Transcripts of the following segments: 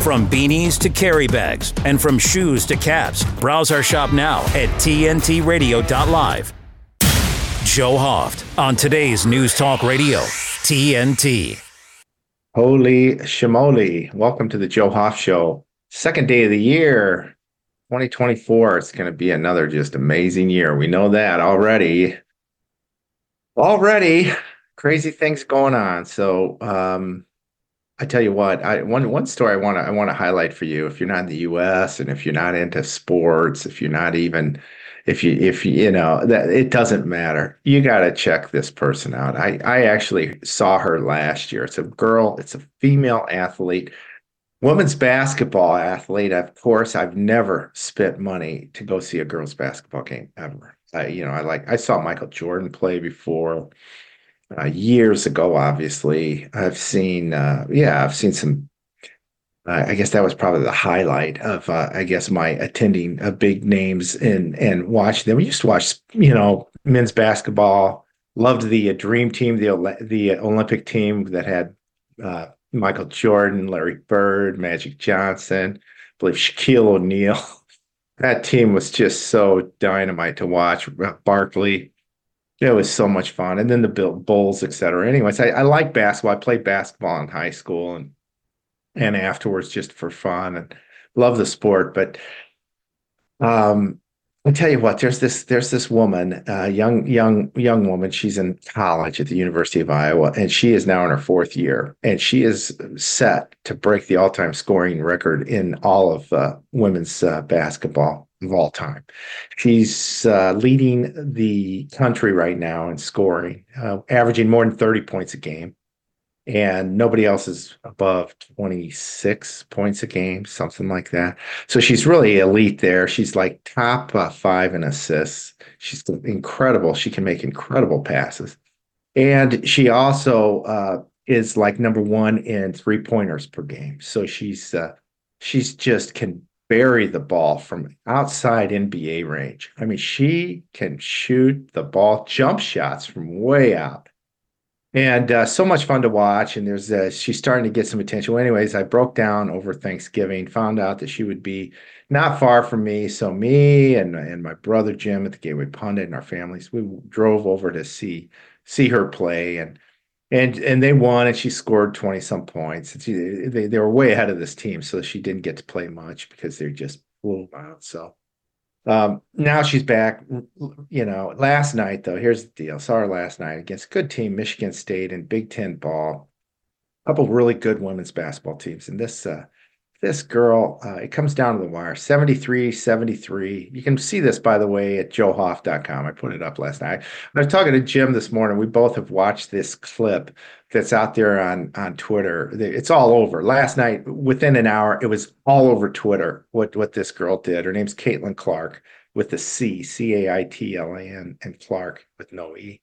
From beanies to carry bags, and from shoes to caps, browse our shop now at TNTRadio.live. Joe Hoft on today's News Talk Radio, TNT. Holy shimoli. Welcome to the Joe Hoft Show. Second day of the year, 2024. It's going to be another just amazing year. We know that already. Already, crazy things going on. So, um, I tell you what, I one one story I want to I want to highlight for you. If you're not in the U.S. and if you're not into sports, if you're not even if you if you you know that it doesn't matter you got to check this person out i i actually saw her last year it's a girl it's a female athlete women's basketball athlete of course i've never spent money to go see a girls basketball game ever I, you know i like i saw michael jordan play before uh, years ago obviously i've seen uh, yeah i've seen some uh, I guess that was probably the highlight of, uh, I guess, my attending of big names and and watching them. We used to watch, you know, men's basketball. Loved the uh, Dream Team, the the Olympic team that had uh, Michael Jordan, Larry Bird, Magic Johnson, I believe Shaquille O'Neal. that team was just so dynamite to watch. Barkley, it was so much fun, and then the Bulls, et cetera. Anyways, I, I like basketball. I played basketball in high school and and afterwards just for fun and love the sport. But um, I tell you what, there's this there's this woman, uh, young young young woman. She's in college at the University of Iowa, and she is now in her fourth year, and she is set to break the all-time scoring record in all of uh, women's uh, basketball of all time. She's uh, leading the country right now in scoring, uh, averaging more than 30 points a game and nobody else is above 26 points a game, something like that. So she's really elite there. She's like top uh, five in assists. She's incredible. She can make incredible passes. And she also uh, is like number one in three pointers per game. So she's uh, she's just can bury the ball from outside NBA range. I mean, she can shoot the ball, jump shots from way out and uh, so much fun to watch. And there's uh, she's starting to get some attention. Well, anyways, I broke down over Thanksgiving, found out that she would be not far from me. So me and and my brother Jim at the Gateway Pundit and our families, we drove over to see see her play and. And and they won, and she scored twenty some points. She, they they were way ahead of this team, so she didn't get to play much because they're just blew out. So um, now she's back. You know, last night though, here's the deal. Saw her last night against good team, Michigan State and Big Ten ball. A couple really good women's basketball teams, and this uh, this girl, uh, it comes down to the wire 73 73. You can see this, by the way, at joehoft.com. I put it up last night. I was talking to Jim this morning. We both have watched this clip that's out there on, on Twitter. It's all over. Last night, within an hour, it was all over Twitter what, what this girl did. Her name's Caitlin Clark with the C, C A I T L A N, and Clark with no E.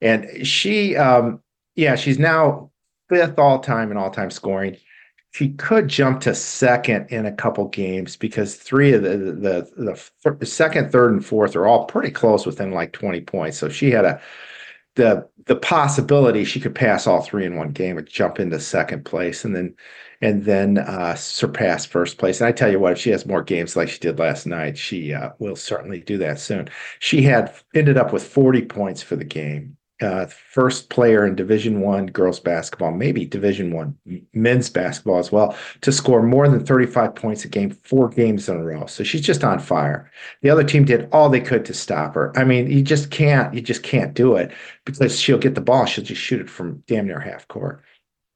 And she, um, yeah, she's now fifth all time in all time scoring she could jump to second in a couple games because three of the the the, the second, third, and fourth are all pretty close within like 20 points. So she had a the the possibility she could pass all three in one game and jump into second place and then and then uh, surpass first place. And I tell you what, if she has more games like she did last night, she uh, will certainly do that soon. She had ended up with 40 points for the game uh, first player in Division One girls basketball, maybe Division One men's basketball as well, to score more than 35 points a game, four games in a row. So she's just on fire. The other team did all they could to stop her. I mean, you just can't, you just can't do it because she'll get the ball, she'll just shoot it from damn near half court.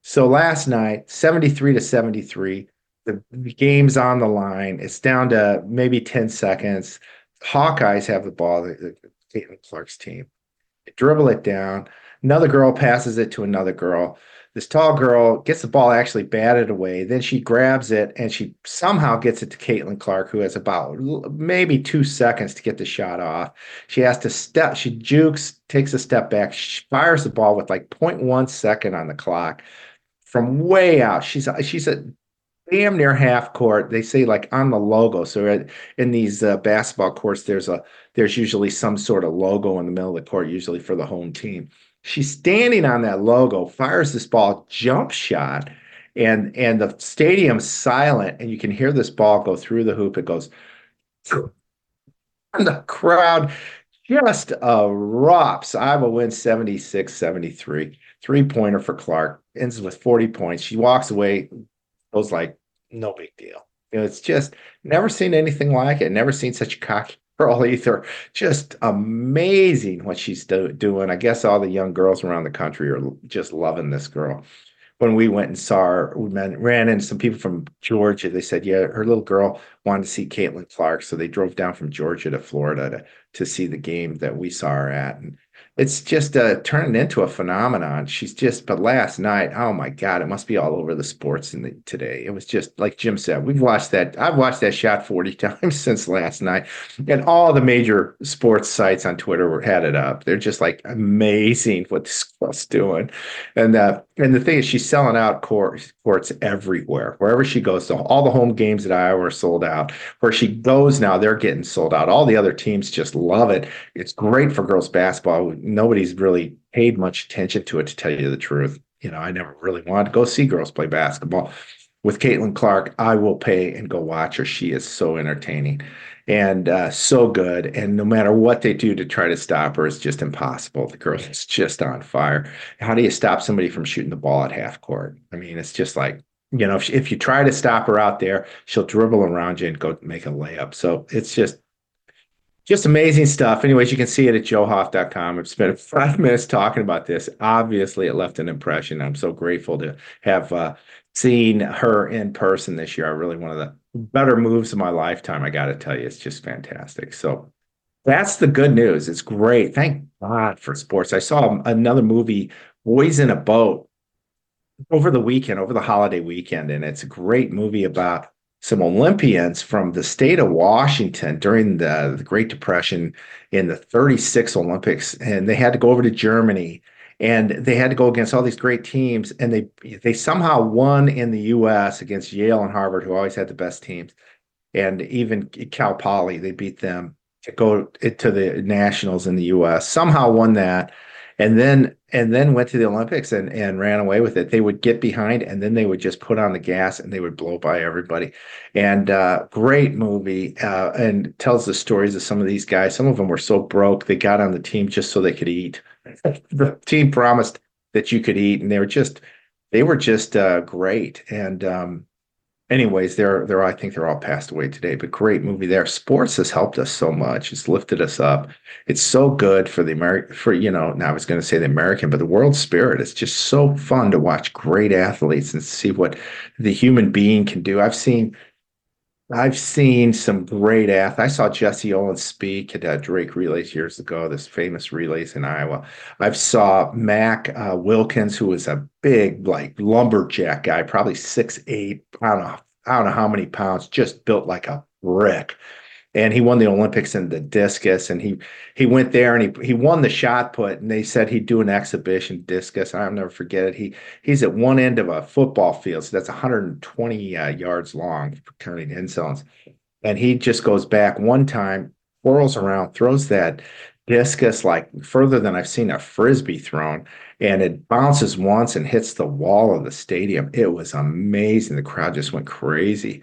So last night, 73 to 73, the, game's on the line. It's down to maybe 10 seconds. Hawkeyes have the ball, the, the Caitlin Clark's team dribble it down. Another girl passes it to another girl. This tall girl gets the ball actually batted away. Then she grabs it and she somehow gets it to Caitlin Clark, who has about maybe two seconds to get the shot off. She has to step, she jukes, takes a step back, she fires the ball with like 0.1 second on the clock from way out. She's she's a damn near half court. They say like on the logo. So in these uh, basketball courts, there's a there's usually some sort of logo in the middle of the court, usually for the home team. She's standing on that logo, fires this ball, jump shot, and and the stadium's silent, and you can hear this ball go through the hoop. It goes, and the crowd just erupts. Iowa wins 76 73. Three pointer for Clark, ends with 40 points. She walks away, goes like, no big deal. You know, it's just never seen anything like it. Never seen such a cocky girl either. Just amazing what she's do- doing. I guess all the young girls around the country are just loving this girl when we went and saw her, we ran into some people from Georgia. They said, yeah, her little girl wanted to see Caitlin Clark. So they drove down from Georgia to Florida to, to see the game that we saw her at. And it's just uh, turning into a phenomenon. She's just, but last night, oh my God, it must be all over the sports in the, today. It was just like Jim said, we've watched that. I've watched that shot 40 times since last night. And all the major sports sites on Twitter had it up. They're just like amazing what this girl's doing. And, uh, and the thing is, she's selling out courts, courts everywhere. Wherever she goes, so all the home games at Iowa are sold out. Where she goes now, they're getting sold out. All the other teams just love it. It's great for girls basketball nobody's really paid much attention to it, to tell you the truth. You know, I never really wanted to go see girls play basketball. With Caitlin Clark, I will pay and go watch her. She is so entertaining and uh, so good. And no matter what they do to try to stop her, it's just impossible. The girl is just on fire. How do you stop somebody from shooting the ball at half court? I mean, it's just like, you know, if, if you try to stop her out there, she'll dribble around you and go make a layup. So it's just just amazing stuff. Anyways, you can see it at joehoft.com. I've spent five minutes talking about this. Obviously, it left an impression. I'm so grateful to have uh, seen her in person this year. I really one of the better moves of my lifetime. I got to tell you, it's just fantastic. So that's the good news. It's great. Thank God for sports. I saw another movie, Boys in a Boat, over the weekend, over the holiday weekend, and it's a great movie about some Olympians from the state of Washington during the, the, Great Depression in the 36 Olympics, and they had to go over to Germany and they had to go against all these great teams, and they they somehow won in the U.S. against Yale and Harvard, who always had the best teams, and even Cal Poly, they beat them to go to the nationals in the U.S. Somehow won that, and then and then went to the Olympics and, and ran away with it. They would get behind and then they would just put on the gas and they would blow by everybody. And uh, great movie uh, and tells the stories of some of these guys. Some of them were so broke they got on the team just so they could eat. the team promised that you could eat, and they were just they were just uh, great. And um, anyways, they're they're I think they're all passed away today, but great movie there. Sports has helped us so much. It's lifted us up. It's so good for the American for you know, now I was going to say the American, but the world spirit. It's just so fun to watch great athletes and see what the human being can do. I've seen I've seen some great athletes. I saw Jesse Owens speak at uh, Drake Relays years ago, this famous relays in Iowa. I've saw Mac uh, Wilkins, who was a big, like lumberjack guy, probably six eight. I don't know, I don't know how many pounds, just built like a brick and he won the Olympics in the discus. And he he went there and he he won the shot put. And they said he'd do an exhibition discus. I'll never forget it. He he's at one end of a football field, so that's 120 uh, yards long turning end zones. And he just goes back one time, whirls around, throws that discus like further than I've seen a frisbee thrown, and it bounces once and hits the wall of the stadium. It was amazing. The crowd just went crazy.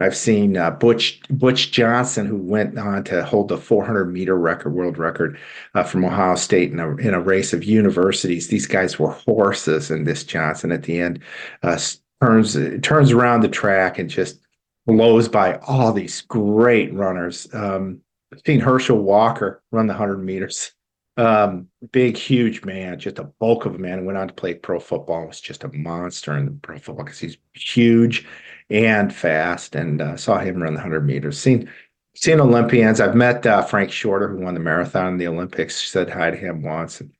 I've seen uh, Butch Butch Johnson, who went on to hold the 400 meter record, world record, uh, from Ohio State in a in a race of universities. These guys were horses, and this Johnson at the end uh, turns turns around the track and just blows by all these great runners. Um, I've seen Herschel Walker run the 100 meters. Um, big, huge man, just a bulk of a man. Went on to play pro football. Was just a monster in the pro football because he's huge and fast. And uh, saw him run the hundred meters. Seen seen Olympians. I've met uh, Frank Shorter, who won the marathon in the Olympics. Said hi to him once. And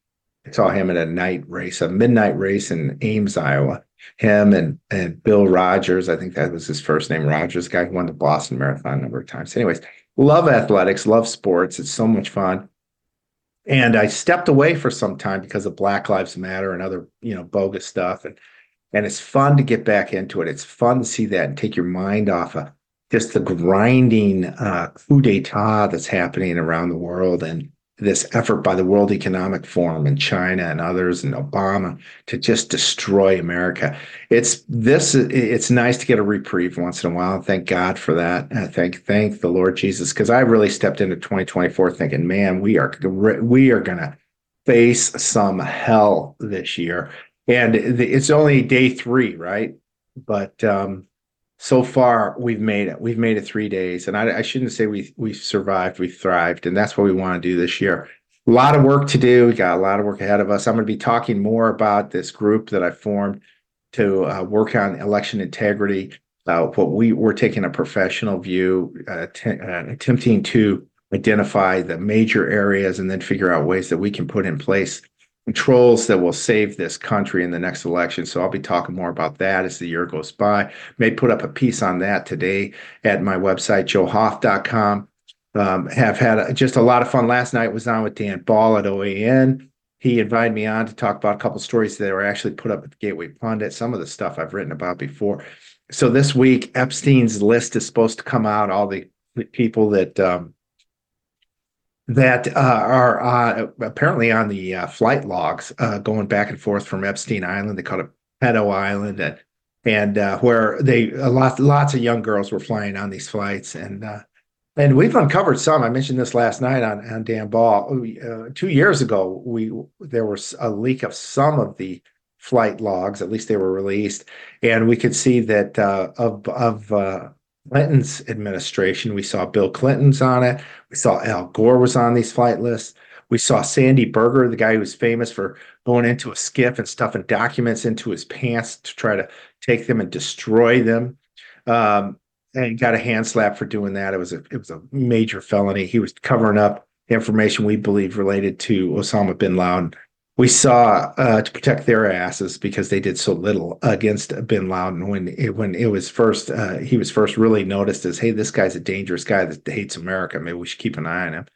I saw him at a night race, a midnight race in Ames, Iowa. Him and and Bill Rodgers. I think that was his first name, Rodgers, guy who won the Boston Marathon a number of times. Anyways, love athletics, love sports. It's so much fun and I stepped away for some time because of Black Lives Matter and other you know bogus stuff and and it's fun to get back into it. It's fun to see that and take your mind off of just the grinding uh, coup d'état that's happening around the world and this effort by the World Economic Forum and China and others and Obama to just destroy America. It's this. It's nice to get a reprieve once in a while. Thank God for that. I thank thank the Lord Jesus because I really stepped into 2024 thinking, man, we are we are gonna face some hell this year, and it's only day three, right? But um, so far we've made it. We've made it three days, and I, I shouldn't say we we survived. We thrived, and that's what we want to do this year. A lot of work to do. We got a lot of work ahead of us. I'm going to be talking more about this group that I formed to uh, work on election integrity. Uh, what we we're taking a professional view, uh, t- uh, attempting to identify the major areas and then figure out ways that we can put in place controls that will save this country in the next election. So I'll be talking more about that as the year goes by. May put up a piece on that today at my website, joehoft.com. Um, have had a, just a lot of fun. Last night was on with Dan Ball at OAN. He invited me on to talk about a couple stories that were actually put up at the Gateway Pundit, some of the stuff I've written about before. So this week, Epstein's list is supposed to come out, all the people that um, that uh, are uh, apparently on the uh, flight logs uh, going back and forth from Epstein Island. They call it Pedo Island, and and uh, where they a lot lots of young girls were flying on these flights, and uh, and we've uncovered some. I mentioned this last night on on Dan Ball. two years ago, we there was a leak of some of the flight logs. At least they were released, and we could see that of of Clinton's administration. We saw Bill Clinton's on it. We saw Al Gore was on these flight lists. We saw Sandy Berger, the guy who was famous for going into a SCIF and stuffing documents into his pants to try to take them and destroy them. Um, and got a hand slap for doing that. It was a it was a major felony. He was covering up information we believe related to Osama bin Laden we saw uh, to protect their asses because they did so little against Bin Laden when it, when it was first uh, he was first really noticed as hey this guy's a dangerous guy that hates America. Maybe we should keep an eye on him.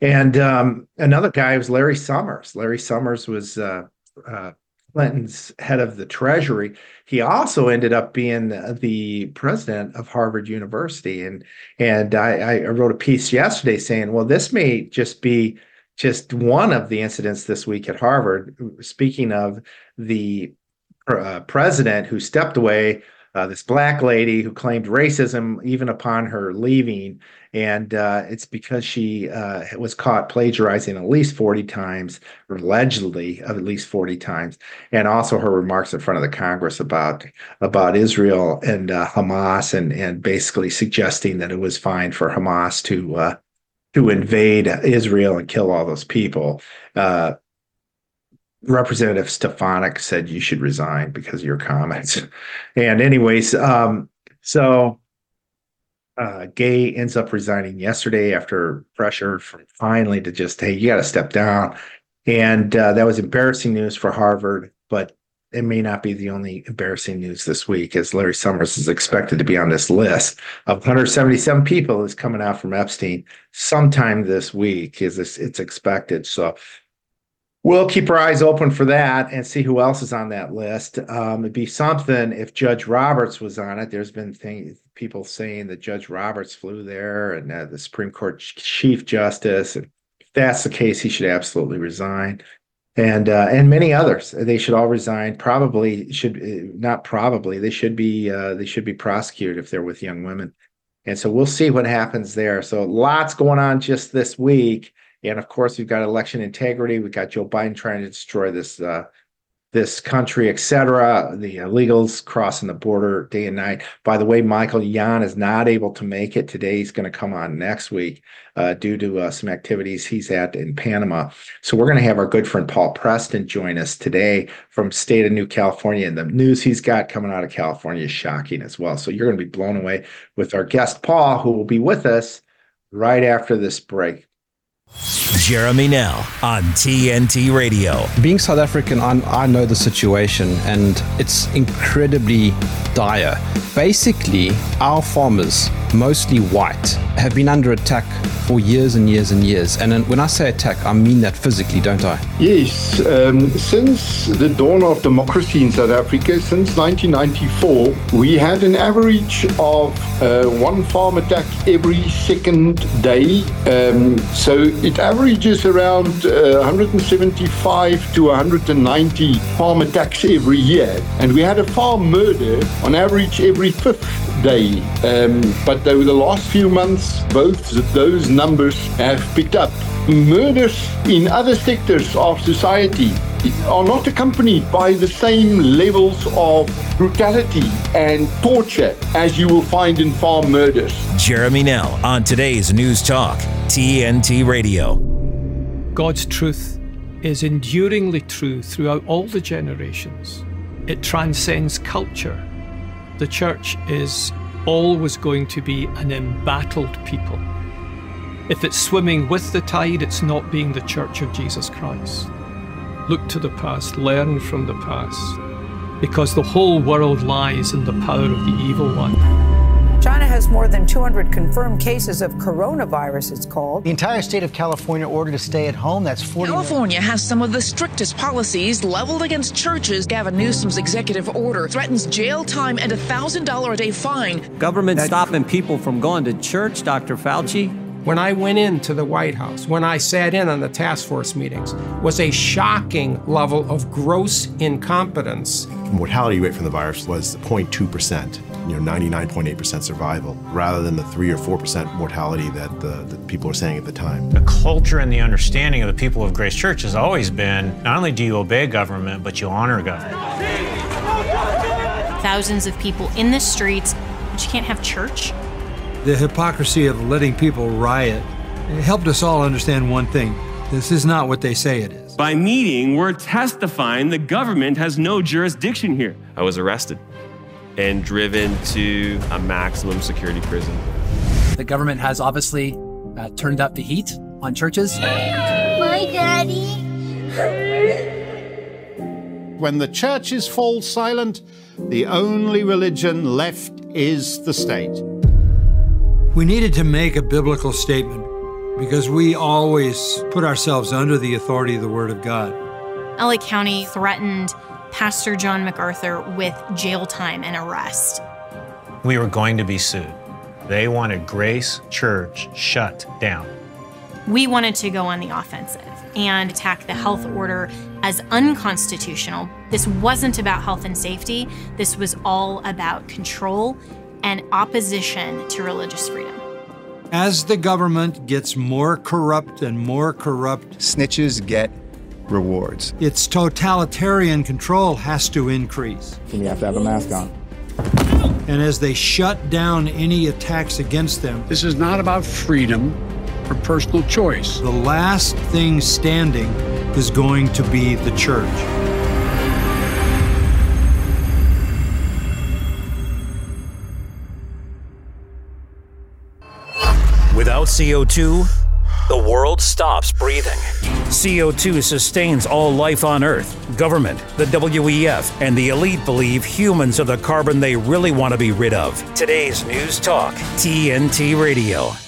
And um, another guy was Larry Summers. Larry Summers was uh, uh Clinton's head of the Treasury. He also ended up being the president of Harvard University. And and I, I wrote a piece yesterday saying well this may just be just one of the incidents this week at Harvard. Speaking of the uh, president who stepped away, uh, this black lady who claimed racism even upon her leaving, and uh, it's because she uh, was caught plagiarizing at least 40 times, or allegedly at least 40 times, and also her remarks in front of the Congress about about Israel and uh, Hamas, and and basically suggesting that it was fine for Hamas to uh, to invade Israel and kill all those people. Uh, Representative Stefanik said you should resign because of your comments. and anyways, um, so uh, Gay ends up resigning yesterday after pressure from finally to just hey, you got to step down. And uh, that was embarrassing news for Harvard, but it may not be the only embarrassing news this week, as Larry Summers is expected to be on this list of 177 people is coming out from Epstein sometime this week. Is this it's expected? So we'll keep our eyes open for that and see who else is on that list. Um, it'd be something if Judge Roberts was on it. There's been things people saying that Judge Roberts flew there and uh, the Supreme Court Chief Justice. And if that's the case, he should absolutely resign and uh, and many others. They should all resign. Probably should uh, not probably they should be uh, they should be prosecuted if they're with young women. And so we'll see what happens there. So lots going on just this week, and of course we've got election integrity. We've got Joe Biden trying to destroy this uh, this country, etc. The illegals crossing the border day and night. By the way, Michael Yon is not able to make it today. He's going to come on next week uh, due to uh, some activities he's at in Panama. So we're going to have our good friend Paul Preston join us today from state of New California, and the news he's got coming out of California is shocking as well. So you're going to be blown away with our guest Paul, who will be with us right after this break. Jeremy Nell on TNT Radio. Being South African, I'm, i know the situation and it's incredibly dire. Basically, our farmers, mostly white, have been under attack for years and years and years. And when I say attack, I mean that physically, don't I? Yes. Um, since the dawn of democracy in South Africa, since 1994, we had an average of uh, one farm attack every second day. Um, so it averages around uh, 175 to 190 farm attacks every year. And we had a farm murder on average every fifth day. Um, but over the last few months, both those numbers have picked up. Murders in other sectors of society are not accompanied by the same levels of brutality and torture as you will find in farm murders. Jeremy Nell on today's News Talk, TNT Radio. God's truth is enduringly true throughout all the generations. It transcends culture. The church is always going to be an embattled people. If it's swimming with the tide, it's not being the church of Jesus Christ. Look to the past, learn from the past, because the whole world lies in the power of the evil one. China has more than 200 confirmed cases of coronavirus, it's called. The entire state of California ordered to stay at home. That's 40. California has some of the strictest policies leveled against churches. Gavin Newsom's executive order threatens jail time and a $1,000 a day fine. Government stopping people from going to church, Dr. Fauci. When I went into the White House, when I sat in on the task force meetings, was a shocking level of gross incompetence. Mortality rate from the virus was 0.2 percent you know 99.8% survival rather than the 3 or 4% mortality that the, the, people are saying at the time. The culture and the understanding of the people of Grace Church has always been not only do you obey government, but you honor government. Thousands of people in the streets, but you can't have church. The hypocrisy of letting people riot helped us all understand one thing. This is not what they say it is. By meeting, we're testifying the government has no jurisdiction here. I was arrested and driven to a maximum security prison. The government has obviously uh, turned up the heat on churches. My daddy. When the churches fall silent, the only religion left is the state. We needed to make a biblical statement because we always put ourselves under the authority of the Word of God. LA County threatened Pastor John MacArthur with jail time and arrest. We were going to be sued. They wanted Grace Church shut down. We wanted to go on the offensive and attack the health order as unconstitutional. This wasn't about health and safety, this was all about control and opposition to religious freedom. As the government gets more corrupt and more corrupt, snitches get rewards. Its totalitarian control has to increase. And you have to have a mask on. And as they shut down any attacks against them, this is not about freedom or personal choice. The last thing standing is going to be the church. Without CO2, the world stops breathing. CO2 sustains all life on Earth. Government, the WEF, and the elite believe humans are the carbon they really want to be rid of. Today's News Talk, TNT Radio.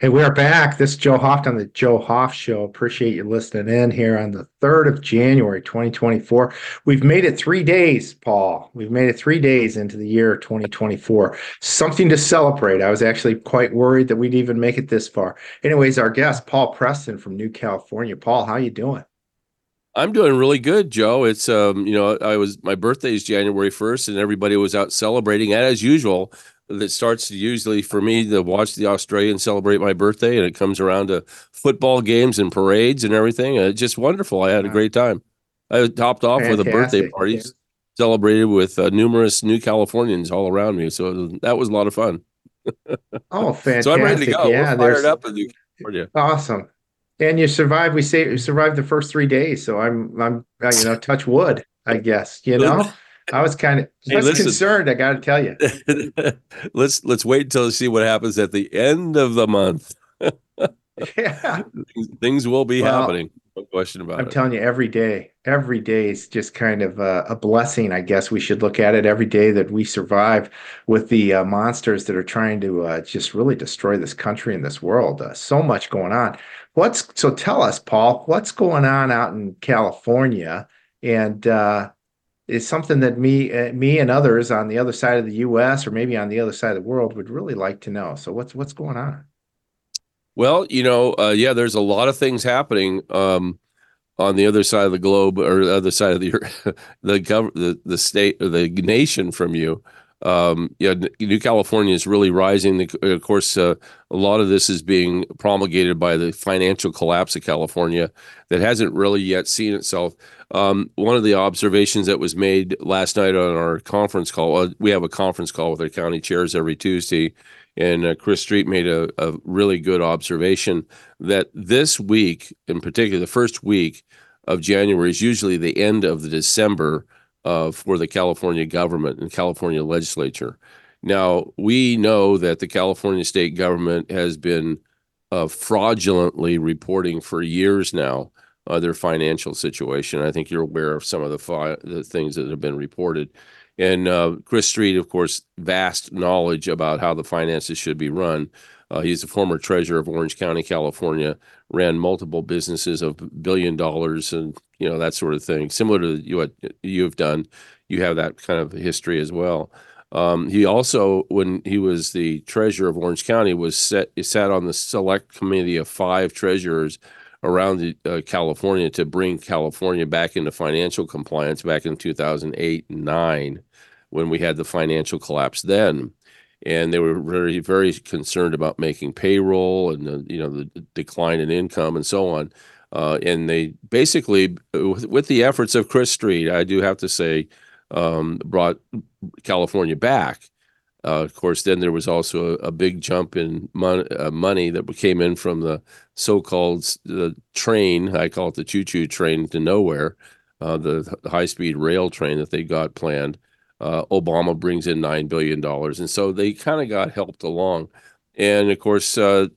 Hey, we're back. This is Joe Hoft on the Joe Hoft Show. Appreciate you listening in here on the 3rd of January, 2024. We've made it three days, Paul. We've made it three days into the year 2024. Something to celebrate. I was actually quite worried that we'd even make it this far. Anyways, our guest, Paul Preston from New California. Paul, how are you doing? I'm doing really good, Joe. It's um, you know, I was my birthday is January 1st and everybody was out celebrating and as usual that starts usually for me to watch the Australians celebrate my birthday, and it comes around to football games and parades and everything. It's just wonderful. I had a great time. I topped off Fantastic. with a birthday party, yeah. celebrated with uh, numerous new Californians all around me. So that was a lot of fun. oh, fantastic! so I'm ready to go. Yeah, We're fired up in New California. Awesome. And you survived. We say survived the first three days. So I'm, I'm, uh, you know, touch wood. I guess you know. I was kind of hey, concerned. I got to tell you. let's let's wait until to see what happens at the end of the month. yeah, things, things will be well, happening. No question about it. I'm telling you, every day, every day is just kind of a, a blessing. I guess we should look at it every day that we survive with the uh, monsters that are trying to uh, just really destroy this country and this world. Uh, so much going on. What's so? Tell us, Paul, what's going on out in California, and uh, is something that me, uh, me, and others on the other side of the U.S. or maybe on the other side of the world would really like to know. So, what's what's going on? Well, you know, uh, yeah, there's a lot of things happening um, on the other side of the globe or the other side of the the gov- the the state or the nation from you. Um, yeah, New California is really rising. Of course, uh, a lot of this is being promulgated by the financial collapse of California that hasn't really yet seen itself. Um, one of the observations that was made last night on our conference call, uh, we have a conference call with our county chairs every Tuesday, and uh, Chris Street made a, a really good observation that this week, in particular, the first week of January is usually the end of the December uh, for the California government and California legislature. Now, we know that the California state government has been uh, fraudulently reporting for years now uh, their financial situation. I think you're aware of some of the, fi- the things that have been reported. And uh, Chris Street, of course, vast knowledge about how the finances should be run. Uh, he's the former treasurer of Orange County, California, ran multiple businesses of billion dollars and you know that sort of thing. Similar to what you've done, you have that kind of history as well. Um, he also, when he was the treasurer of Orange County, was set sat on the select committee of five treasurers around the, uh, California to bring California back into financial compliance back in 2008 and 9 when we had the financial collapse then and they were very very concerned about making payroll and the, you know the decline in income and so on uh, and they basically with, with, the efforts of chris street i do have to say um, brought california back uh, of course then there was also a, a big jump in mon- uh, money that came in from the so-called the train i call it the choo-choo train to nowhere uh, the high-speed rail train that they got planned uh, Obama brings in $9 billion. And so they kind of got helped along. And of course, uh,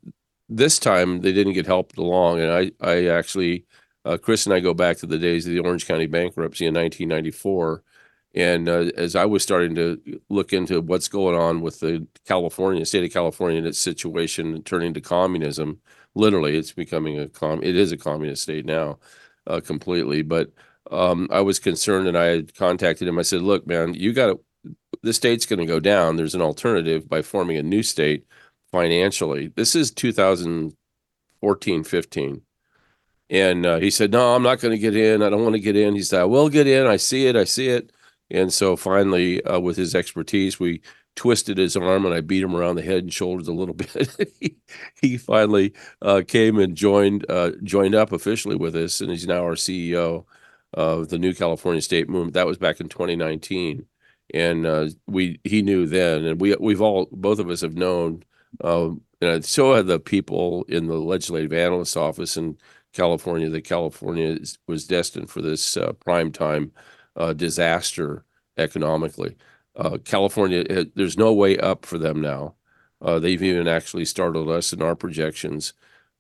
this time they didn't get helped along. And I, I actually, uh, Chris and I go back to the days of the Orange County bankruptcy in 1994. And uh, as I was starting to look into what's going on with the California state of California and its situation turning to communism, literally, it's becoming a com. It is a communist state now, uh, completely. But um, I was concerned and I had contacted him. I said, look, man, you got to, the state's going to go down. There's an alternative by forming a new state financially. This is 2014, 15. And uh, he said, no, I'm not going to get in. I don't want to get in. He said, I will get in. I see it. I see it. And so finally, uh, with his expertise, we twisted his arm and I beat him around the head and shoulders a little bit. he, he, finally uh, came and joined uh, joined up officially with us, and he's now our CEO of the new California State Movement. That was back in 2019, and uh, we he knew then, and we we've all both of us have known, uh, and so have the people in the legislative analyst office in California that California was destined for this uh, prime time uh, disaster economically. Uh, California, uh, there's no way up for them now. they've even actually startled us in our projections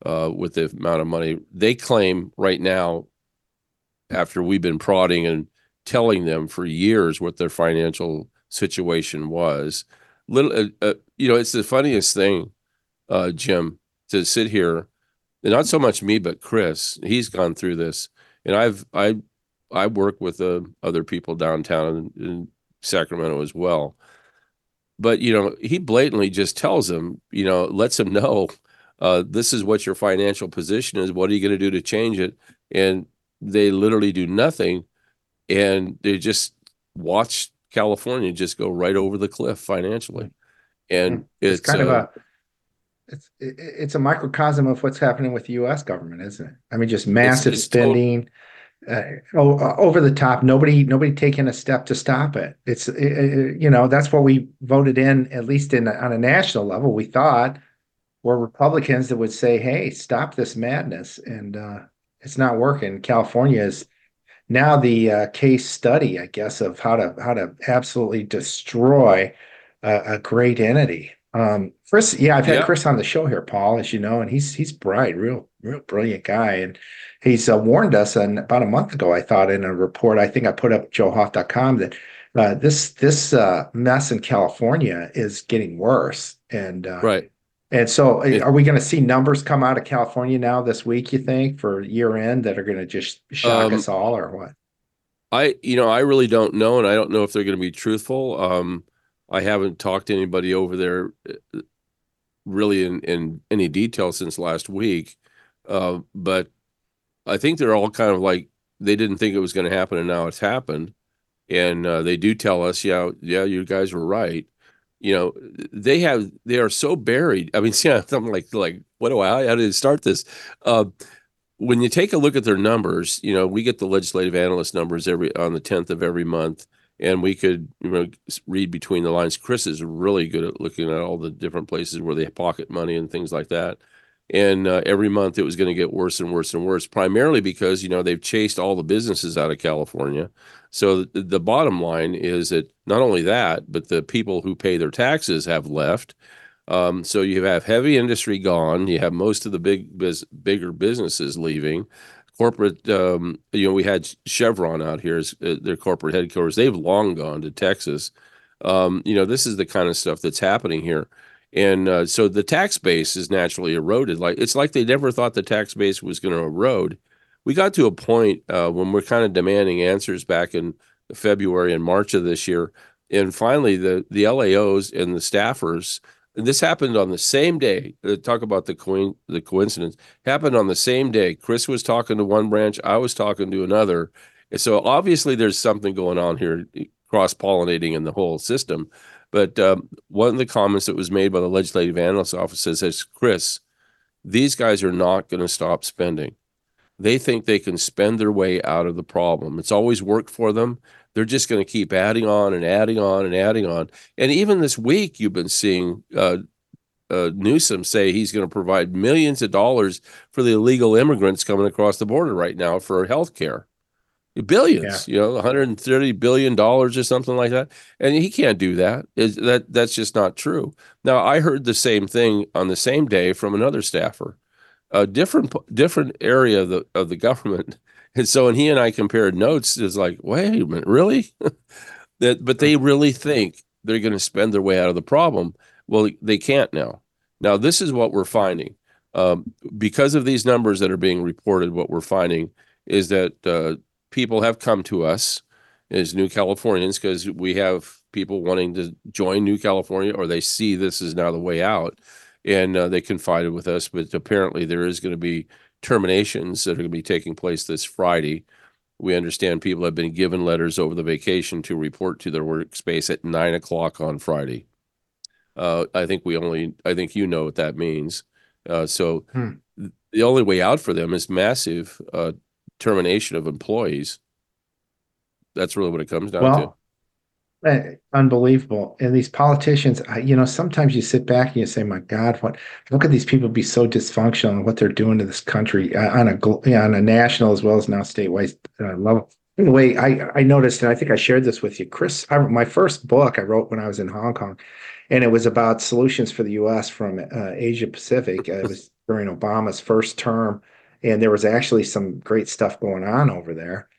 with the amount of money they claim right now after we've been prodding and telling them for years what their financial situation was. Little, uh, uh, you know, it's the funniest thing, uh, Jim, to sit here, and not so much me, but Chris. He's gone through this, and I've I I work with uh, other people downtown in, in Sacramento as well. But you know, he blatantly just tells them, you know, lets them know, uh, this is what your financial position is. What are you going to do to change it? And they literally do nothing and they just watch California just go right over the cliff financially. And it's, it's kind uh, of a it's it's a microcosm of what's happening with the U.S. government, isn't it? I mean, just massive it's, it's spending, total. uh, over the top. Nobody nobody taking a step to stop it. It's it, you know that's what we voted in at least in on a national level. We thought were Republicans that would say, "Hey, stop this madness," and uh, it's not working. California is now the uh, case study, I guess, of how to how to absolutely destroy a, a great entity. Um, Chris, yeah, I've had Yeah. Chris on the show here, Paul, as you know, and he's he's bright, real real brilliant guy, and he's uh, warned us. And about a month ago, I thought in a report, I think I put up joehoft.com that uh, this this uh, mess in California is getting worse, and uh, Right. And so, are we going to see numbers come out of California now this week? You think for year end that are going to just shock Um, us all, or what? I, you know, I really don't know, and I don't know if they're going to be truthful. Um, I haven't talked to anybody over there uh, really in, in any detail since last week. Uh, but I think they're all kind of like they didn't think it was going to happen, and now it's happened. And uh, they do tell us, yeah, yeah, you guys were right. You know, they have they are so buried. I mean, yeah, I'm like like what do I how did it start this? Uh, when you take a look at their numbers, you know, we get the legislative analyst numbers every on the 10th of every month, and we could you know read between the lines. Chris is really good at looking at all the different places where they pocket money and things like that. And uh, every month it was going to get worse and worse and worse, primarily because you know they've chased all the businesses out of California. So the, the bottom line is that not only that, but the people who pay their taxes have left. Um, so you have heavy industry gone. You have most of the big biz, bigger businesses leaving. Corporate, um, you know, we had Chevron out here as uh, their corporate headquarters. They've long gone to Texas. Um, you know, this is the kind of stuff that's happening here, and uh, so the tax base is naturally eroded. Like it's like they never thought the tax base was going to erode. We got to a point uh, when we're kind of demanding answers back in February and March of this year, and finally the the LAOs and the staffers and this happened on the same day. uh, Talk about the coin, the coincidence happened on the same day. Chris was talking to one branch, I was talking to another. And so obviously there's something going on here, cross pollinating in the whole system. But um, one of the comments that was made by the legislative analyst office says, Chris, these guys are not going to stop spending. They think they can spend their way out of the problem. It's always worked for them. They're just going to keep adding on and adding on and adding on. And even this week, you've been seeing uh, uh, Newsom say he's going to provide millions of dollars for the illegal immigrants coming across the border right now for health care. Billions, you know, 130 billion dollars or something like that. And he can't do that. Is that that's just not true. Now, I heard the same thing on the same day from another staffer, a different different area of the of the government. And so when he and I compared notes, it's like, wait a minute, really? that but they really think they're going to spend their way out of the problem. Well, they can't now. Now, this is what we're finding. Um, because of these numbers that are being reported, what we're finding is that uh, people have come to us as New Californians because we have people wanting to join New California or they see this is now the way out and uh, they confided with us. But apparently, there is going to be terminations that are going to be taking place this Friday. We understand people have been given letters over the vacation to report to their workspace at nine o'clock on Friday. Uh, I think we only, I think you know what that means. Uh, so Hmm. th- the only way out for them is massive uh, termination of employees. That's really what it comes down to. Eh, unbelievable. And these politicians, I, you know, sometimes you sit back and you say, "My God, what? Look at these people be so dysfunctional and what they're doing to this country uh, on a on a national as well as now statewide uh, level?" In a way, I I noticed, and I think I shared this with you, Chris. I, my first book I wrote when I was in Hong Kong, and it was about solutions for the U.S. from uh, Asia Pacific. Uh, it was during Obama's first term, and there was actually some great stuff going on over there.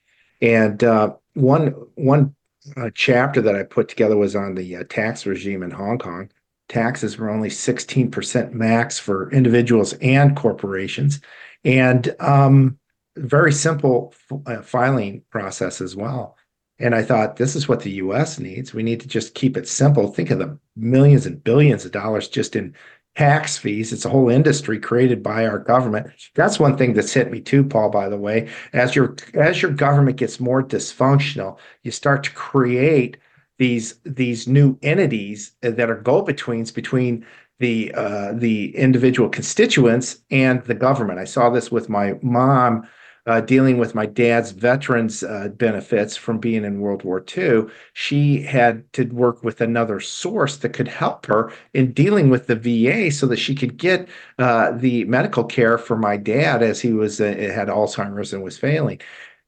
And uh, one one uh, chapter that I put together was on the uh, tax regime in Hong Kong. Taxes were only 16% max for individuals and corporations, and um, very simple f- uh, filing process as well. And I thought this is what the U.S. needs. We need to just keep it simple. Think of the millions and billions of dollars just in tax fees. It's a whole industry created by our government. That's one thing that's hit me too, Paul, by the way. As your as your government gets more dysfunctional, you start to create these these new entities that are go-betweens between the uh, the individual constituents and the government. I saw this with my mom uh, dealing with my dad's veterans uh, benefits from being in World War II, she had to work with another source that could help her in dealing with the VA so that she could get uh, the medical care for my dad as he was uh, had Alzheimer's and was failing.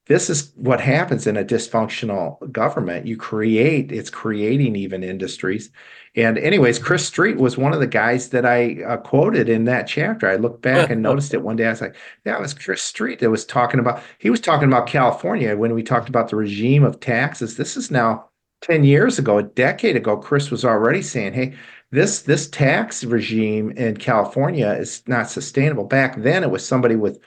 this is what happens in a dysfunctional government. You create, it's creating even industries. And, anyways, Chris Street was one of the guys that I uh, quoted in that chapter. I looked back and noticed it one day. I was like, that was Chris Street that was talking about, he was talking about California when we talked about the regime of taxes. This is now 10 years ago, a decade ago. Chris was already saying, hey, this this tax regime in California is not sustainable. Back then, it was somebody with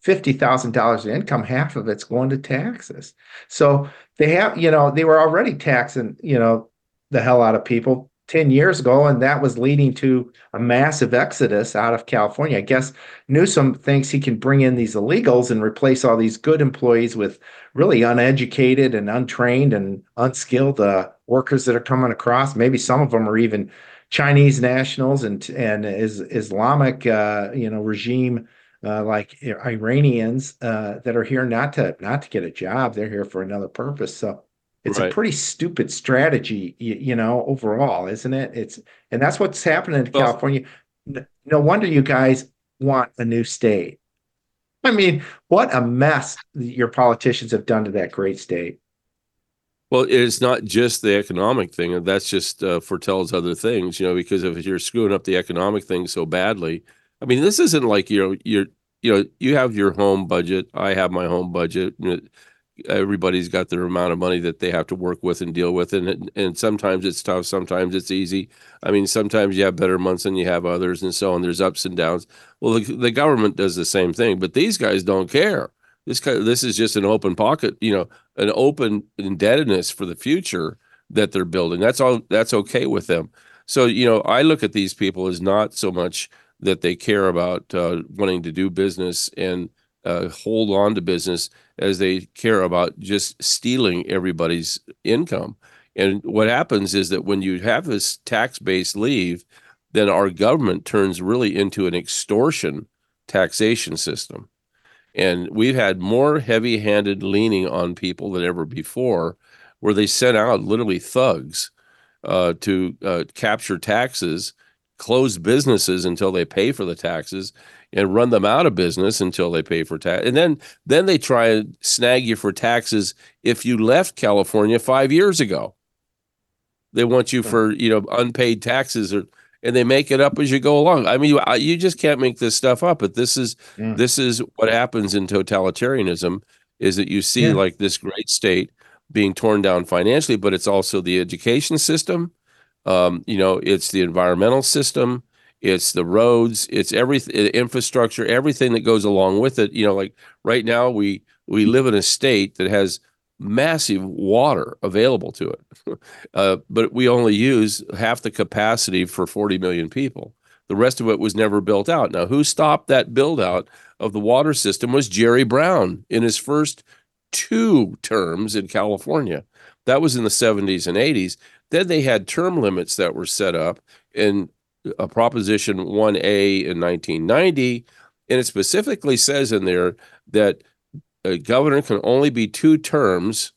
fifty thousand dollars in income, half of it's going to taxes. So they have, you know, they were already taxing, you know, the hell out of people 10 years ago, and that was leading to a massive exodus out of California. I guess Newsom thinks he can bring in these illegals and replace all these good employees with really uneducated and untrained and unskilled uh, workers that are coming across. Maybe some of them are even Chinese nationals and and is Islamic uh, you know regime uh, like Iranians uh, that are here not to not to get a job. They're here for another purpose. So it's right. a pretty stupid strategy, you, you, know, overall, isn't it? It's and that's what's happening in well, California. No wonder you guys want a new state. I mean, what a mess your politicians have done to that great state. Well, it's not just the economic thing. That's just uh, foretells other things, you know, because if you're screwing up the economic thing so badly, I mean, this isn't like, you know, you're, you know, you have your home budget. I have my home budget. You know, everybody's got their amount of money that they have to work with and deal with. And, and sometimes it's tough. Sometimes it's easy. I mean, sometimes you have better months than you have others and so on. There's ups and downs. Well, the, the government does the same thing, but these guys don't care. This kind this is just an open pocket, you know, an open indebtedness for the future that they're building. That's all. That's okay with them. So you know, I look at these people as not so much that they care about uh, wanting to do business and uh, hold on to business as they care about just stealing everybody's income. And what happens is that when you have this tax based leave, then our government turns really into an extortion taxation system. And we've had more heavy handed leaning on people than ever before, where they sent out literally thugs uh, to uh, capture taxes, close businesses until they pay for the taxes, and run them out of business until they pay for tax. And then then they try and snag you for taxes if you left California five years ago. They want you for you know unpaid taxes or and they make it up as you go along. I mean, you, you just can't make this stuff up. But this is yeah. this is what happens in totalitarianism: is that you see yeah. like this great state being torn down financially, but it's also the education system. Um, you know, it's the environmental system, it's the roads, it's everything, infrastructure, everything that goes along with it. You know, like right now we we live in a state that has massive water available to it. uh, but we only use half the capacity for 40 million people. The rest of it was never built out. Now, who stopped that build out of the water system was Jerry Brown in his first two terms in California. That was in the 70s and 80s. Then they had term limits that were set up in a Proposition 1A in 1990. And it specifically says in there that a governor can only be two terms,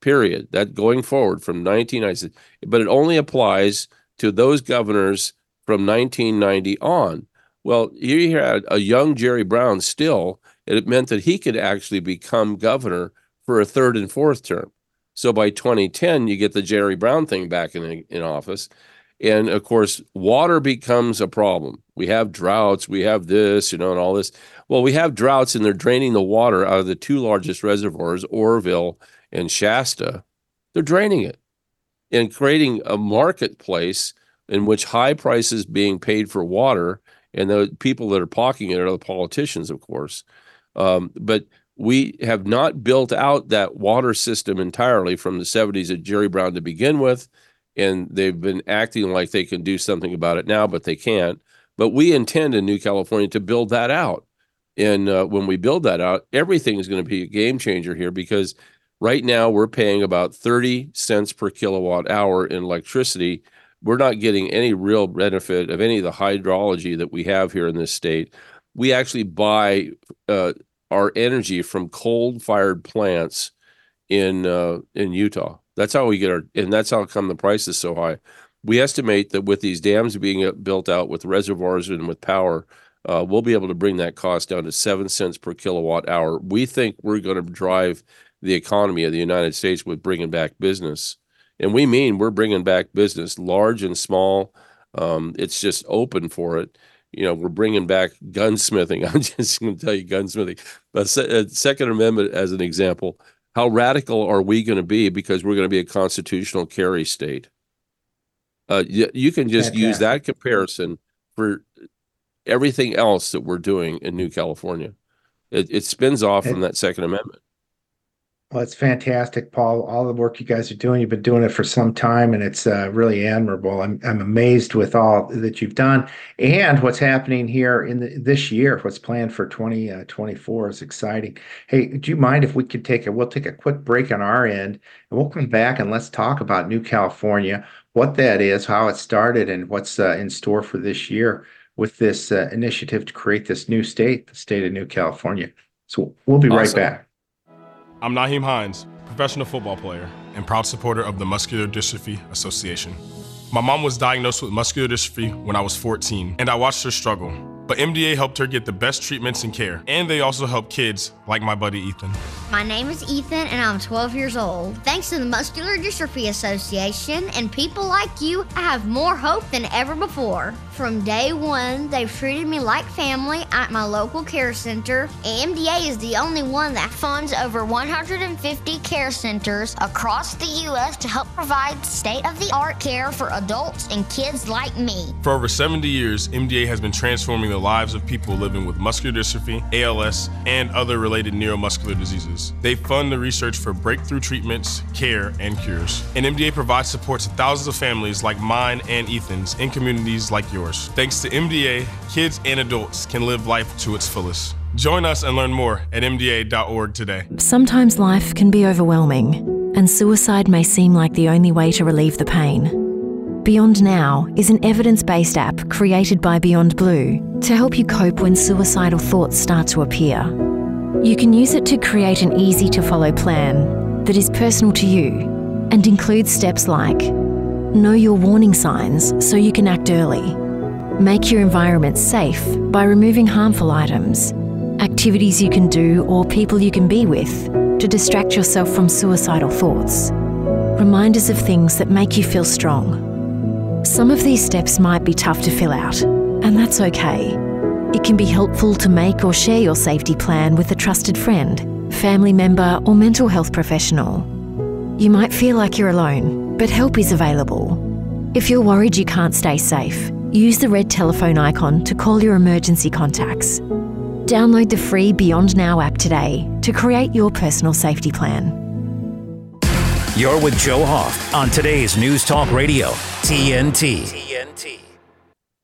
period. That going forward from 1990, but it only applies to those governors from 1990 on. Well, you had a young Jerry Brown still, it meant that he could actually become governor for a third and fourth term. So by 2010, you get the Jerry Brown thing back in, in office. And of course, water becomes a problem. We have droughts, we have this, you know, and all this. Well, we have droughts and they're draining the water out of the two largest reservoirs, Oroville and Shasta. They're draining it and creating a marketplace in which high prices being paid for water and the people that are pocketing it are the politicians, of course. Um, but we have not built out that water system entirely from the 70s at Jerry Brown to begin with and they've been acting like they can do something about it now, but they can't. But we intend in New California to build that out. And uh, when we build that out, everything is going to be a game changer here because right now we're paying about 30 cents per kilowatt hour in electricity. We're not getting any real benefit of any of the hydrology that we have here in this state. We actually buy uh, our energy from coal fired plants in uh, in Utah. That's how we get our, and that's how come the price is so high. We estimate that with these dams being built out with reservoirs and with power, uh, we'll be able to bring that cost down to seven cents per kilowatt hour. We think we're going to drive the economy of the United States with bringing back business. And we mean we're bringing back business, large and small. Um, it's just open for it. You know, we're bringing back gunsmithing. I'm just going to tell you gunsmithing. But uh, Second Amendment, as an example, how radical are we going to be because we're going to be a constitutional carry state? Uh, you, you can just use that comparison for everything else that we're doing in New California. It, it spins off from that Second Amendment. Well, it's fantastic, Paul. All the work you guys are doing, you've been doing it for some time, and it's uh, really admirable. I'm I'm amazed with all that you've done and what's happening here in the, this year. What's planned for 2024 uh, is exciting. Hey, do you mind if we could take a we'll take a quick break on our end, and we'll come back and let's talk about New California, what that is, how it started, and what's uh, in store for this year with this uh, initiative to create this new state, the state of New California. So we'll be right back. I'm Nyheim Hines, professional football player and proud supporter of the Muscular Dystrophy Association. My mom was diagnosed with muscular dystrophy when I was 14, and I watched her struggle. But MDA helped her get the best treatments and care, and they also help kids like my buddy Ethan. My name is Ethan, and I'm 12 years old. Thanks to the Muscular Dystrophy Association and people like you, I have more hope than ever before. From day one, they've treated me like family at my local care center. MDA is the only one that funds over 150 care centers across the U.S. to help provide state of the art care for adults and kids like me. For over 70 years, MDA has been transforming the lives of people living with muscular dystrophy, ALS, and other related neuromuscular diseases. They fund the research for breakthrough treatments, care, and cures. And MDA provides support to thousands of families like mine and Ethan's in communities like yours. Thanks to MDA, kids and adults can live life to its fullest. Join us and learn more at MDA.org today. Sometimes life can be overwhelming, and suicide may seem like the only way to relieve the pain. Beyond Now is an evidence based app created by Beyond Blue to help you cope when suicidal thoughts start to appear. You can use it to create an easy to follow plan that is personal to you and includes steps like know your warning signs so you can act early, make your environment safe by removing harmful items, activities you can do or people you can be with to distract yourself from suicidal thoughts, reminders of things that make you feel strong. Some of these steps might be tough to fill out, and that's okay. It can be helpful to make or share your safety plan with a trusted friend, family member, or mental health professional. You might feel like you're alone, but help is available. If you're worried you can't stay safe, use the red telephone icon to call your emergency contacts. Download the free Beyond Now app today to create your personal safety plan. You're with Joe Hoft on today's News Talk Radio, TNT. TNT.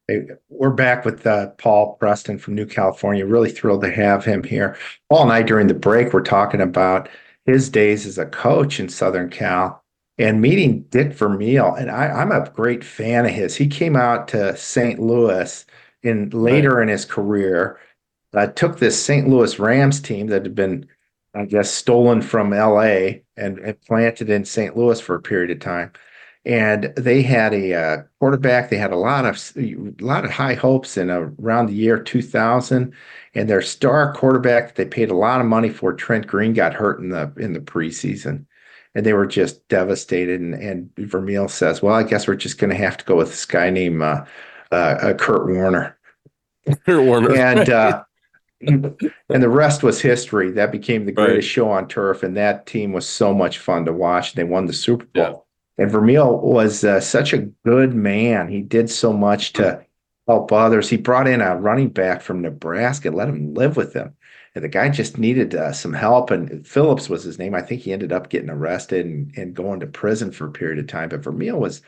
Hey, we're back with uh, Paul Preston from New California. Really thrilled to have him here. Paul and I, during the break, were talking about his days as a coach in Southern Cal and meeting Dick Vermeil. And I, I'm a great fan of his. He came out to St. Louis in later right. in his career, uh, took this St. Louis Rams team that had been, I guess, stolen from LA and, and planted in St. Louis for a period of time. And they had a uh, quarterback. They had a lot of a lot of high hopes in uh, around the year 2000. And their star quarterback, they paid a lot of money for, Trent Green, got hurt in the in the preseason, and they were just devastated. And, and Vermeil says, "Well, I guess we're just going to have to go with this guy named uh, uh, Kurt Warner." Kurt Warner, and uh, and the rest was history. That became the greatest right. show on turf, and that team was so much fun to watch. They won the Super Bowl. Yeah. And Vermeil was uh, such a good man. He did so much to help others. He brought in a running back from Nebraska, let him live with him. And the guy just needed uh, some help. And Phillips was his name. I think he ended up getting arrested and, and going to prison for a period of time. But Vermeil was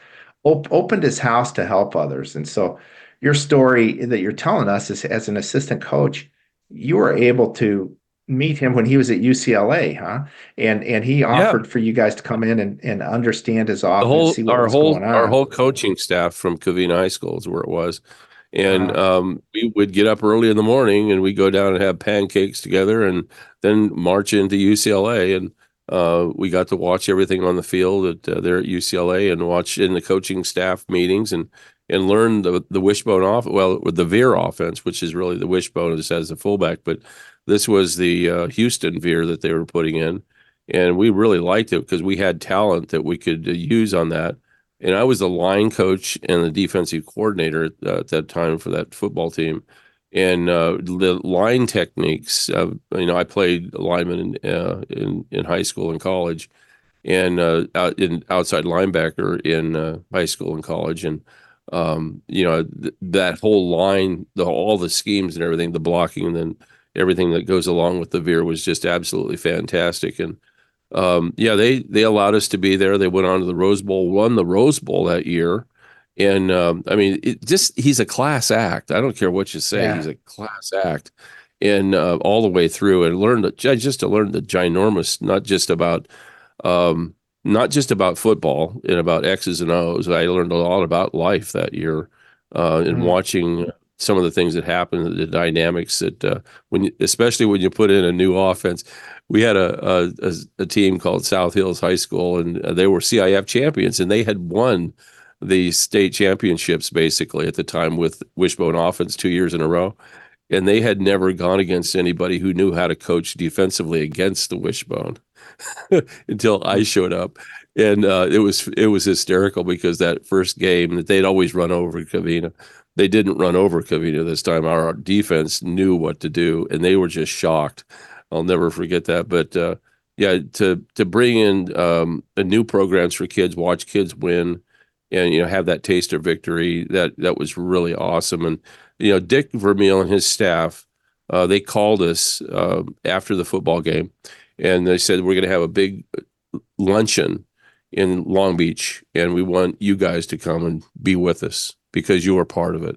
op- opened his house to help others. And so your story that you're telling us is as an assistant coach, you were able to meet him when he was at UCLA, huh? And and he offered yeah. for you guys to come in and, and understand his office. Whole, see what our whole our whole coaching staff from Covina High School is where it was, and uh-huh. um, we would get up early in the morning and we'd go down and have pancakes together, and then march into UCLA and. Uh, we got to watch everything on the field at uh, there at UCLA and watch in the coaching staff meetings and and learned the the wishbone off well the veer offense, which is really the wishbone as as the fullback, but this was the uh, Houston veer that they were putting in, and we really liked it because we had talent that we could uh, use on that. And I was the line coach and the defensive coordinator uh, at that time for that football team. And uh, the line techniques, you know, I played lineman in, uh, in in high school and college, and uh, out in outside linebacker in high school and college, and um, you know th- that whole line, the all the schemes and everything, the blocking, and then everything that goes along with the veer was just absolutely fantastic. And um, yeah, they they allowed us to be there. They went on to the Rose Bowl, won the Rose Bowl that year, and um, I mean, it just he's a class act. I don't care what you say, Yeah. he's a class act, and uh, all the way through. And learned that just to learn the ginormous, not just about. Um, not just about football and about X's and O's. I learned a lot about life that year, uh, and Mm. watching some of the things that happen, the dynamics that uh, when, you, especially when you put in a new offense. We had a, a a a team called South Hills High School, and uh, they were CIF champions, and they had won the state championships basically at the time with Wishbone offense two years in a row. And they had never gone against anybody who knew how to coach defensively against the Wishbone until I showed up. And uh, it was it was hysterical because that first game that they'd always run over Covina. They didn't run over Covina this time. Our defense knew what to do, and they were just shocked. I'll never forget that. But uh, yeah, to to bring in um, new programs for kids, watch kids win, and you know have that taste of victory. That that was really awesome. And you know Dick Vermeil and his staff, uh, they called us uh, after the football game, and they said we're going to have a big uh, luncheon in Long Beach, and we want you guys to come and be with us because you are part of it.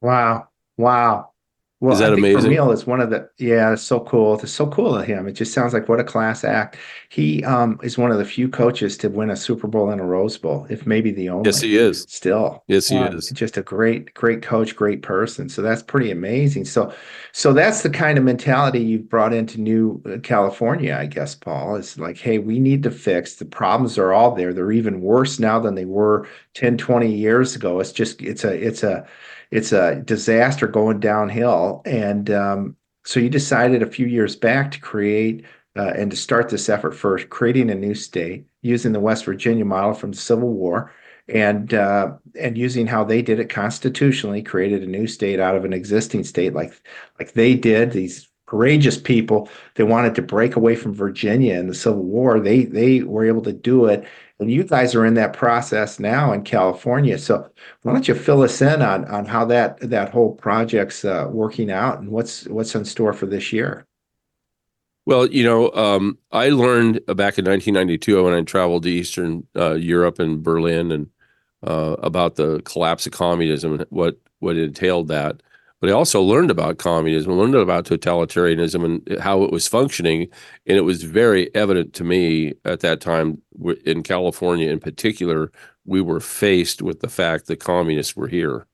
Wow. Wow. Well, Is that I think amazing? Vermeil is one of the yeah, it's so cool. It's so cool of him. It just sounds like what a class act. He um is one of the few coaches to win a Super Bowl and a Rose Bowl, if maybe the only. Yes, he is. Still. Yes, he Wow. is. Just a great, great coach, great person. So that's pretty amazing. So, so that's the kind of mentality you've brought into New uh, California, I guess, Paul. Is like, hey, we need to fix the problems are all there. They're even worse now than they were 10, 20 years ago. It's just, it's a, it's a, it's a disaster going downhill. And um, so you decided a few years back to create uh, and to start this effort for creating a new state using the West Virginia model from the Civil War and uh, and using how they did it constitutionally, created a new state out of an existing state, like like they did. These courageous people they wanted to break away from Virginia in the Civil War. They they were able to do it, and you guys are in that process now in California. So why don't you fill us in on on how that that whole project's uh, working out and what's what's in store for this year? Well, you know, um, I learned back in 1992 when I traveled to Eastern uh, Europe and Berlin and uh, about the collapse of communism and what what entailed that. But I also learned about communism, learned about totalitarianism and how it was functioning, and it was very evident to me at that time in California, in particular, we were faced with the fact that communists were here.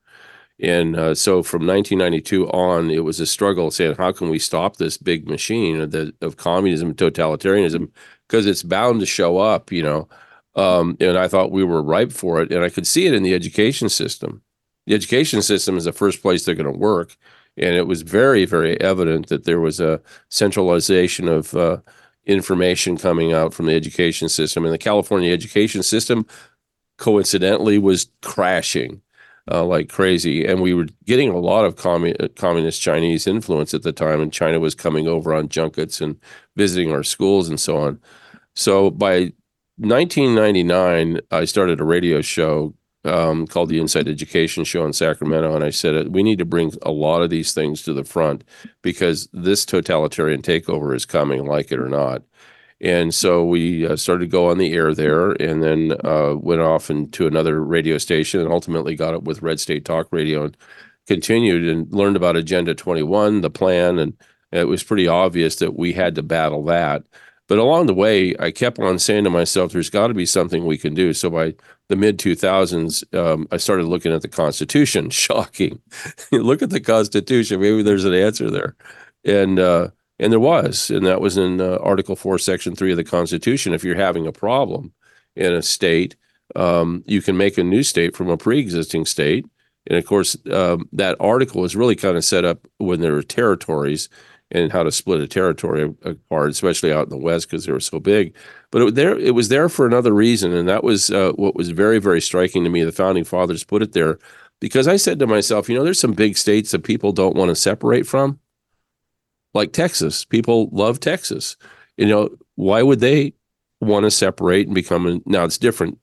And uh, so from 1992 on, it was a struggle saying, how can we stop this big machine of, the, of communism and totalitarianism? Because it's bound to show up, you know. Um, and I thought we were ripe for it. And I could see it in the education system. The education system is the first place they're going to work. And it was very, very evident that there was a centralization of uh, information coming out from the education system. And the California education system, coincidentally, was crashing uh, like crazy. And we were getting a lot of commu- communist Chinese influence at the time, and China was coming over on junkets and visiting our schools and so on. So by 1999, I started a radio show um, called the Inside Education Show in Sacramento. And I said, we need to bring a lot of these things to the front because this totalitarian takeover is coming, like it or not. And so we uh, started to go on the air there and then uh, went off into another radio station and ultimately got it with Red State Talk Radio and continued and learned about Agenda 21, the plan. And it was pretty obvious that we had to battle that. But along the way, I kept on saying to myself, there's got to be something we can do. So by the mid 2000s, um, I started looking at the Constitution. Shocking. Look at the Constitution. Maybe there's an answer there. And, uh, and there was, and that was in uh, Article 4, Section 3 of the Constitution. If you're having a problem in a state, um, you can make a new state from a pre-existing state. And of course, um, that article was really kind of set up when there were territories and how to split a territory apart, especially out in the West because they were so big. But it, there, it was there for another reason, and that was uh, what was very, very striking to me. The founding fathers put it there because I said to myself, you know, there's some big states that people don't want to separate from, like Texas. People love Texas. You know, why would they want to separate and become a, now it's different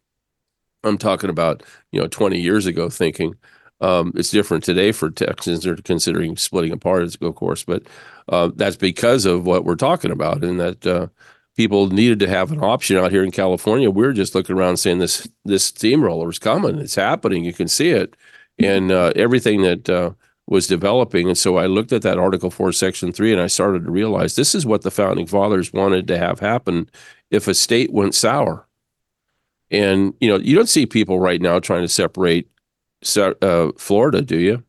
i'm talking about you know 20 years ago thinking um, it's different today for texans they're considering splitting apart of course but uh, that's because of what we're talking about and that uh, people needed to have an option out here in california we're just looking around saying this this steamroller is coming it's happening you can see it and uh, everything that uh, was developing. And so I looked at that Article 4, Section 3, and I started to realize this is what the founding fathers wanted to have happen if a state went sour. And, you know, you don't see people right now trying to separate uh, Florida, do you?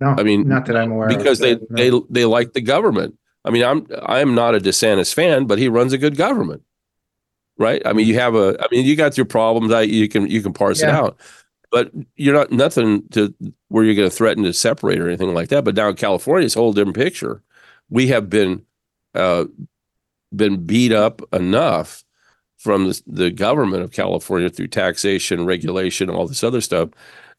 No, I mean, not that I'm aware because they, no. they, they like the government. I mean, I'm, I'm not a DeSantis fan, but he runs a good government right? I mean, you have a, I mean, you got your problems. I, you can, you can parse yeah. it out but you're not nothing to where you're going to threaten to separate or anything like that. But now in California, it's a whole different picture. We have been uh, been beat up enough from the, the government of California through taxation, regulation, all this other stuff.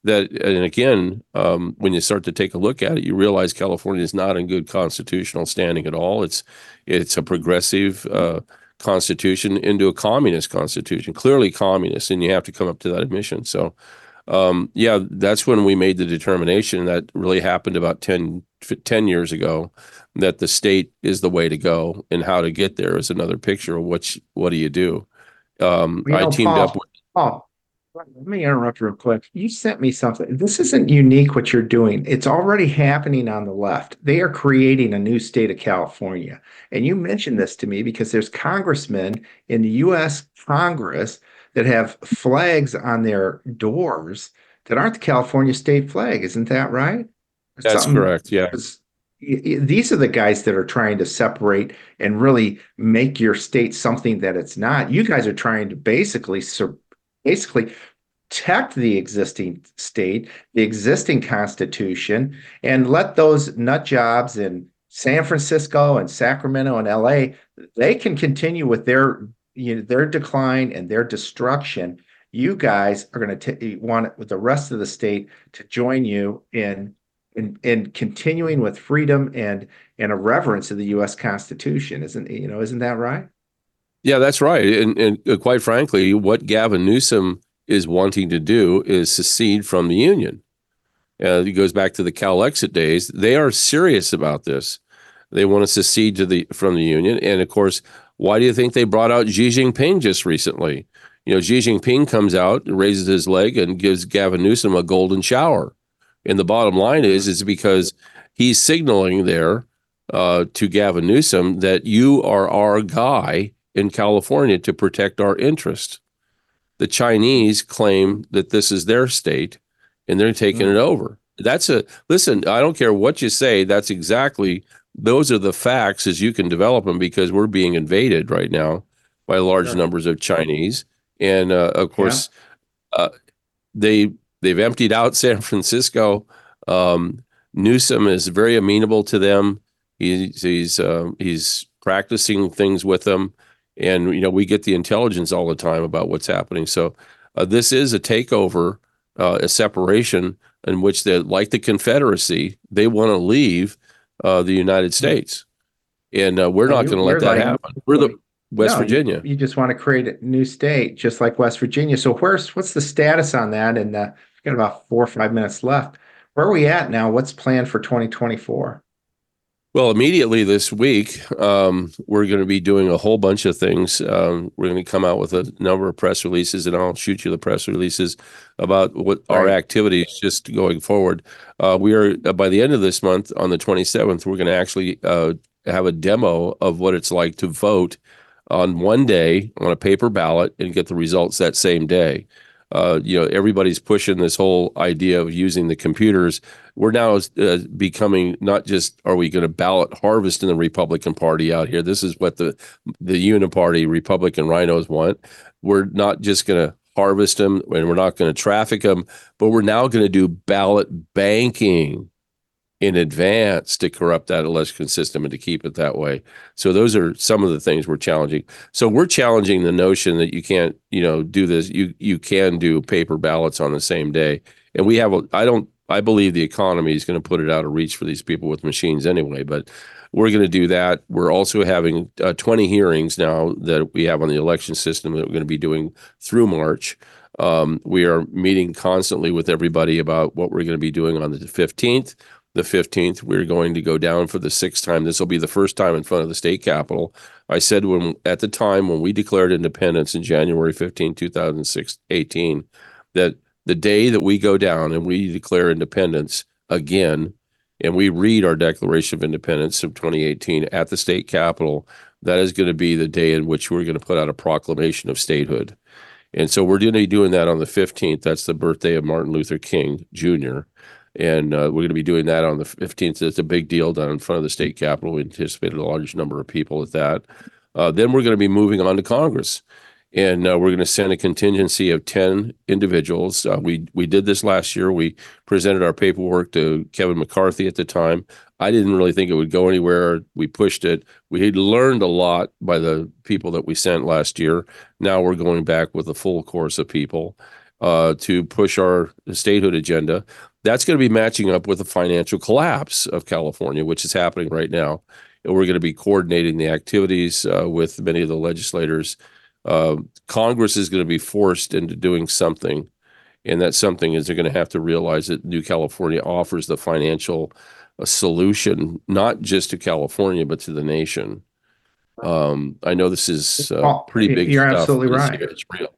That and again, um, when you start to take a look at it, you realize California is not in good constitutional standing at all. It's it's a progressive uh, constitution into a communist constitution, clearly communist, and you have to come up to that admission. So um, yeah, that's when we made the determination that really happened about 10, 10 years ago that the state is the way to go and how to get there is another picture of what, what do you do? Um, I teamed Paul, up with. Paul, let me interrupt real quick. You sent me something. This isn't unique what you're doing. It's already happening on the left. They are creating a new state of California. And you mentioned this to me because there's congressmen in the US Congress that have flags on their doors that aren't the California state flag. Isn't that right? That's Something, correct. Yeah. These are the guys that are trying to separate and really make your state something that it's not. You guys are trying to basically, basically protect the existing state, the existing constitution, and let those nut jobs in San Francisco and Sacramento and LA, they can continue with their you know, their decline and their destruction, you guys are going to want with the rest of the state to join you in in in continuing with freedom and and a reverence of the U.S. Constitution. Isn't you know? Isn't that right? Yeah, that's right. And, and uh, quite frankly, what Gavin Newsom is wanting to do is secede from the union. Uh, it goes back to the Calexit days. They are serious about this. They want to secede to the from the union, and of course, why do you think they brought out Xi Jinping just recently? You know, Xi Jinping comes out, raises his leg, and gives Gavin Newsom a golden shower. And the bottom line is, is because he's signaling there uh, to Gavin Newsom that you are our guy in California to protect our interest. The Chinese claim that this is their state, and they're taking mm-hmm. it over. That's a listen. I don't care what you say. That's exactly those are the facts as you can develop them because we're being invaded right now by large sure. numbers of Chinese, and uh, of course, yeah. uh, they they've emptied out San Francisco. Um, Newsom is very amenable to them. He's he's uh, he's practicing things with them, and you know we get the intelligence all the time about what's happening. So uh, this is a takeover, uh, a separation in which they like the Confederacy. They want to leave uh, the United States, and uh, we're not going to let that like, happen. We're the West no, Virginia. You, you, just want to create a new state, just like West Virginia. So where's what's the status on that? And uh, we've got about four or five minutes left. Where are we at now? What's planned for 2024? Well, immediately this week, um, we're going to be doing a whole bunch of things. Um, we're going to come out with a number of press releases, and I'll shoot you the press releases about what right. our activities just going forward. Uh, we are uh, by the end of this month, on the 27th, we're going to actually uh, have a demo of what it's like to vote on one day on a paper ballot and get the results that same day. Uh, you know, everybody's pushing this whole idea of using the computers. We're now uh, becoming not just are we going to ballot harvest in the Republican Party out here? This is what the the Uniparty Republican RINOs want. We're not just going to harvest them and we're not going to traffic them, but we're now going to do ballot banking in advance to corrupt that election system and to keep it that way. So those are some of the things we're challenging. So we're challenging the notion that you can't, you know, do this. You you can do paper ballots on the same day. And we have a I don't I believe the economy is going to put it out of reach for these people with machines anyway, but we're going to do that. We're also having uh, 20 hearings now that we have on the election system that we're going to be doing through March. Um, we are meeting constantly with everybody about what we're going to be doing on the 15th the 15th. We're going to go down for the sixth time. This will be the first time in front of the state capitol. I said when at the time when we declared independence in January 15, 2018, that the day that we go down and we declare independence again, and we read our Declaration of Independence of 2018 at the state capitol, that is going to be the day in which we're going to put out a proclamation of statehood. And so we're going to be doing that on the 15th. That's the birthday of Martin Luther King Jr and uh, we're going to be doing that on the 15th. It's a big deal down in front of the state capitol. We anticipated a large number of people at that. Uh, then we're going to be moving on to Congress, and uh, we're going to send a contingency of 10 individuals. Uh, we we did this last year. We presented our paperwork to Kevin McCarthy at the time. I didn't really think it would go anywhere. We pushed it. We had learned a lot by the people that we sent last year. Now we're going back with a full course of people uh, to push our statehood agenda that's going to be matching up with the financial collapse of California, which is happening right now. And we're going to be coordinating the activities uh, with many of the legislators. Uh, Congress is going to be forced into doing something. And that something is they're going to have to realize that New California offers the financial uh, solution, not just to California, but to the nation. Um, I know this is uh, pretty big. You're stuff, absolutely right. It's real.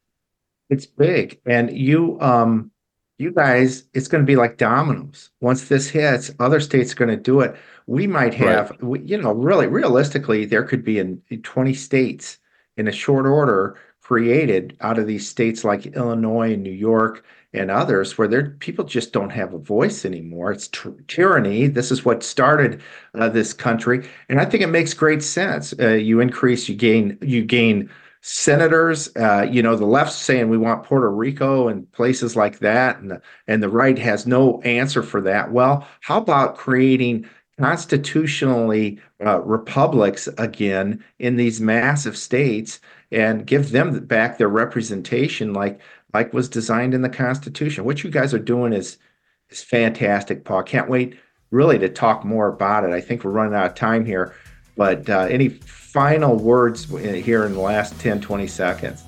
It's big. And you, um, you guys, it's going to be like dominoes. Once this hits, other states are going to do it. We might have, right. we, you know, really realistically, there could be in, in 20 states in a short order created out of these states like Illinois and New York and others where there people just don't have a voice anymore. It's tyranny. This is what started uh, this country, and I think it makes great sense. Uh, you increase, you gain, you gain senators, uh, you know, the left saying we want Puerto Rico and places like that, and the, and the right has no answer for that. Well, how about creating constitutionally uh, republics again in these massive states and give them back their representation, like like was designed in the Constitution? What you guys are doing is is fantastic, Paul. Can't wait really to talk more about it. I think we're running out of time here, but uh, any final words here in the last 10, 20 seconds.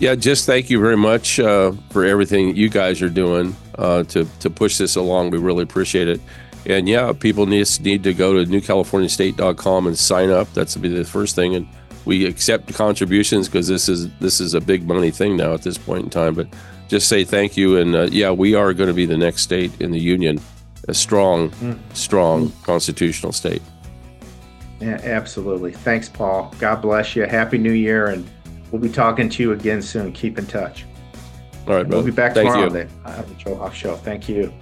Yeah, just thank you very much uh, for everything you guys are doing uh, to, to push this along. We really appreciate it. And yeah, people need, need to go to newcaliforniastate.com and sign up. That's be the first thing. And we accept contributions because this is this is a big money thing now at this point in time. But just say thank you. And uh, yeah, we are going to be the next state in the union, a strong, mm. strong mm. constitutional state. Yeah, absolutely. Thanks, Paul. God bless you. Happy New Year, and we'll be talking to you again soon. Keep in touch. All right, We'll be back Thank tomorrow you. on the, on the Show. Thank you.